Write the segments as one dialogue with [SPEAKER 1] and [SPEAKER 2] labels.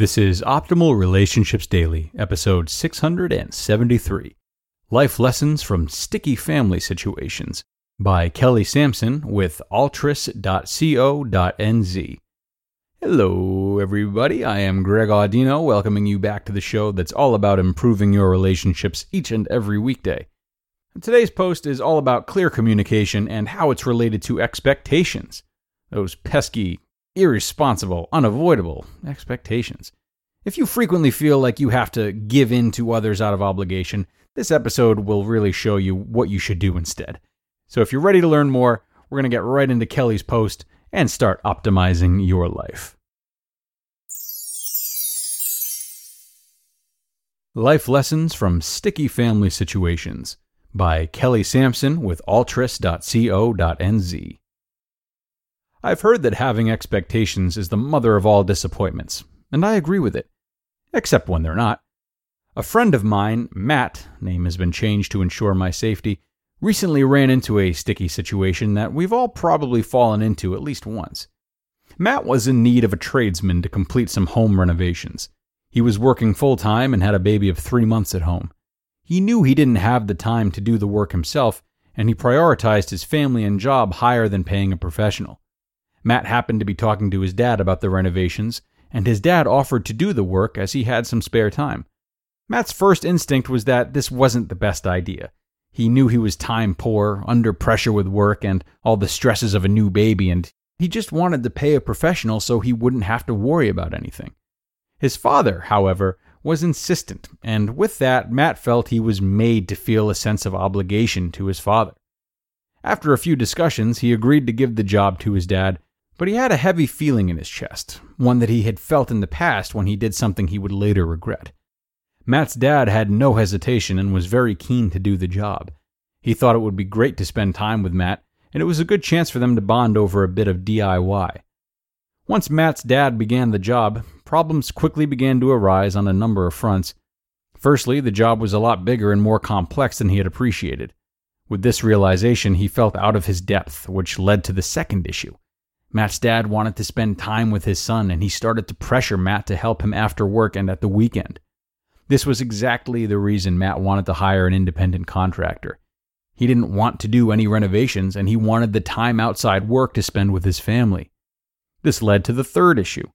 [SPEAKER 1] This is Optimal Relationships Daily, episode 673 Life Lessons from Sticky Family Situations by Kelly Samson with altris.co.nz. Hello, everybody. I am Greg Audino, welcoming you back to the show that's all about improving your relationships each and every weekday. Today's post is all about clear communication and how it's related to expectations. Those pesky irresponsible, unavoidable expectations. If you frequently feel like you have to give in to others out of obligation, this episode will really show you what you should do instead. So if you're ready to learn more, we're going to get right into Kelly's post and start optimizing your life. Life Lessons from Sticky Family Situations by Kelly Samson with altris.co.nz. I've heard that having expectations is the mother of all disappointments, and I agree with it. Except when they're not. A friend of mine, Matt, name has been changed to ensure my safety, recently ran into a sticky situation that we've all probably fallen into at least once. Matt was in need of a tradesman to complete some home renovations. He was working full time and had a baby of three months at home. He knew he didn't have the time to do the work himself, and he prioritized his family and job higher than paying a professional. Matt happened to be talking to his dad about the renovations, and his dad offered to do the work as he had some spare time. Matt's first instinct was that this wasn't the best idea. He knew he was time poor, under pressure with work and all the stresses of a new baby, and he just wanted to pay a professional so he wouldn't have to worry about anything. His father, however, was insistent, and with that, Matt felt he was made to feel a sense of obligation to his father. After a few discussions, he agreed to give the job to his dad but he had a heavy feeling in his chest, one that he had felt in the past when he did something he would later regret. Matt's dad had no hesitation and was very keen to do the job. He thought it would be great to spend time with Matt, and it was a good chance for them to bond over a bit of DIY. Once Matt's dad began the job, problems quickly began to arise on a number of fronts. Firstly, the job was a lot bigger and more complex than he had appreciated. With this realization, he felt out of his depth, which led to the second issue Matt's dad wanted to spend time with his son, and he started to pressure Matt to help him after work and at the weekend. This was exactly the reason Matt wanted to hire an independent contractor. He didn't want to do any renovations, and he wanted the time outside work to spend with his family. This led to the third issue.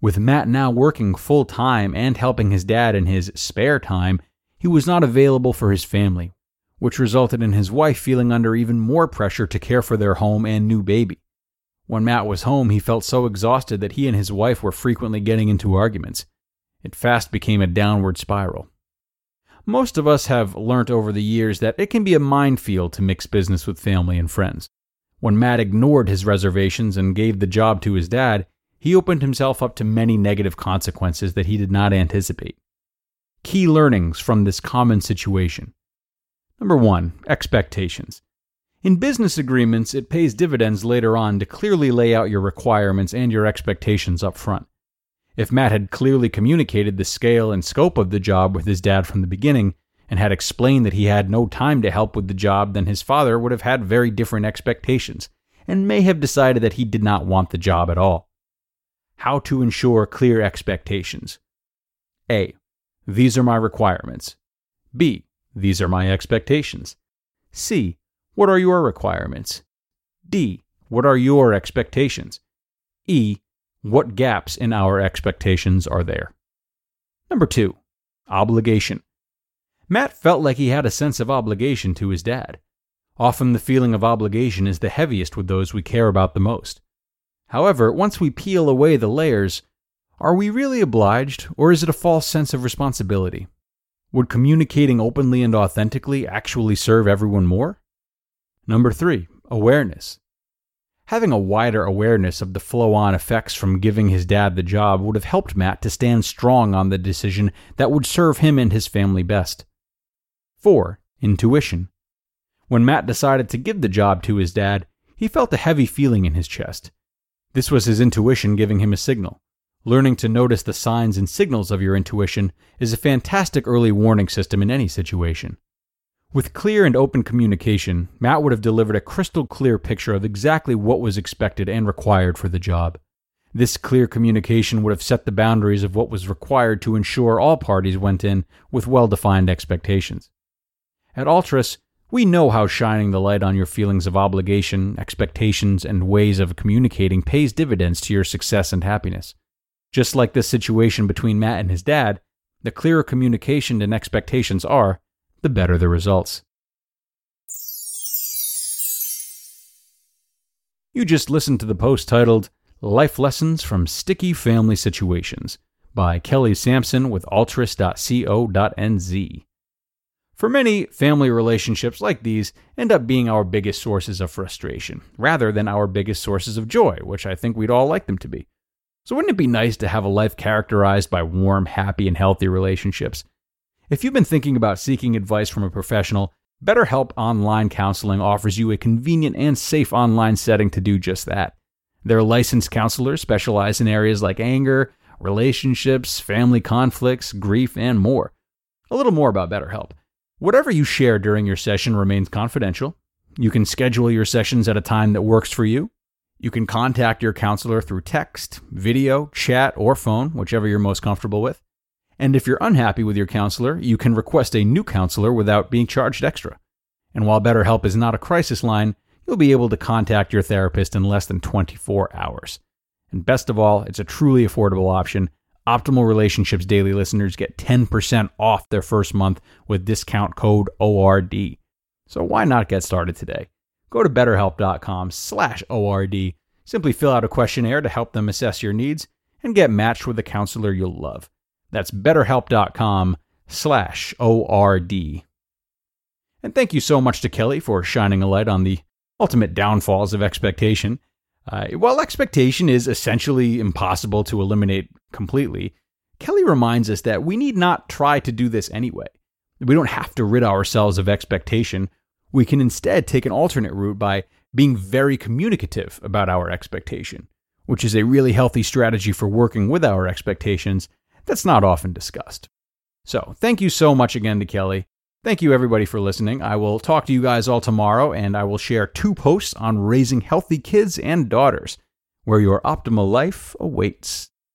[SPEAKER 1] With Matt now working full time and helping his dad in his spare time, he was not available for his family, which resulted in his wife feeling under even more pressure to care for their home and new baby. When Matt was home, he felt so exhausted that he and his wife were frequently getting into arguments. It fast became a downward spiral. Most of us have learnt over the years that it can be a minefield to mix business with family and friends. When Matt ignored his reservations and gave the job to his dad, he opened himself up to many negative consequences that he did not anticipate. Key learnings from this common situation. Number one, expectations. In business agreements, it pays dividends later on to clearly lay out your requirements and your expectations up front. If Matt had clearly communicated the scale and scope of the job with his dad from the beginning, and had explained that he had no time to help with the job, then his father would have had very different expectations, and may have decided that he did not want the job at all. How to ensure clear expectations. A. These are my requirements. B. These are my expectations. C. What are your requirements? D. What are your expectations? E. What gaps in our expectations are there? Number two, obligation. Matt felt like he had a sense of obligation to his dad. Often the feeling of obligation is the heaviest with those we care about the most. However, once we peel away the layers, are we really obliged, or is it a false sense of responsibility? Would communicating openly and authentically actually serve everyone more? Number three, awareness. Having a wider awareness of the flow on effects from giving his dad the job would have helped Matt to stand strong on the decision that would serve him and his family best. 4. Intuition. When Matt decided to give the job to his dad, he felt a heavy feeling in his chest. This was his intuition giving him a signal. Learning to notice the signs and signals of your intuition is a fantastic early warning system in any situation. With clear and open communication, Matt would have delivered a crystal clear picture of exactly what was expected and required for the job. This clear communication would have set the boundaries of what was required to ensure all parties went in with well defined expectations. At Altris, we know how shining the light on your feelings of obligation, expectations, and ways of communicating pays dividends to your success and happiness. Just like this situation between Matt and his dad, the clearer communication and expectations are, the better the results. You just listened to the post titled Life Lessons from Sticky Family Situations by Kelly Samson with altris.co.nz. For many, family relationships like these end up being our biggest sources of frustration, rather than our biggest sources of joy, which I think we'd all like them to be. So, wouldn't it be nice to have a life characterized by warm, happy, and healthy relationships? If you've been thinking about seeking advice from a professional, BetterHelp Online Counseling offers you a convenient and safe online setting to do just that. Their licensed counselors specialize in areas like anger, relationships, family conflicts, grief, and more. A little more about BetterHelp. Whatever you share during your session remains confidential. You can schedule your sessions at a time that works for you. You can contact your counselor through text, video, chat, or phone, whichever you're most comfortable with. And if you're unhappy with your counselor, you can request a new counselor without being charged extra. And while BetterHelp is not a crisis line, you'll be able to contact your therapist in less than 24 hours. And best of all, it's a truly affordable option. Optimal Relationships Daily listeners get 10% off their first month with discount code ORD. So why not get started today? Go to betterhelp.com slash ORD. Simply fill out a questionnaire to help them assess your needs and get matched with a counselor you'll love. That's betterhelp.com slash ORD. And thank you so much to Kelly for shining a light on the ultimate downfalls of expectation. Uh, while expectation is essentially impossible to eliminate completely, Kelly reminds us that we need not try to do this anyway. We don't have to rid ourselves of expectation. We can instead take an alternate route by being very communicative about our expectation, which is a really healthy strategy for working with our expectations that's not often discussed. So, thank you so much again to Kelly. Thank you, everybody, for listening. I will talk to you guys all tomorrow, and I will share two posts on raising healthy kids and daughters, where your optimal life awaits.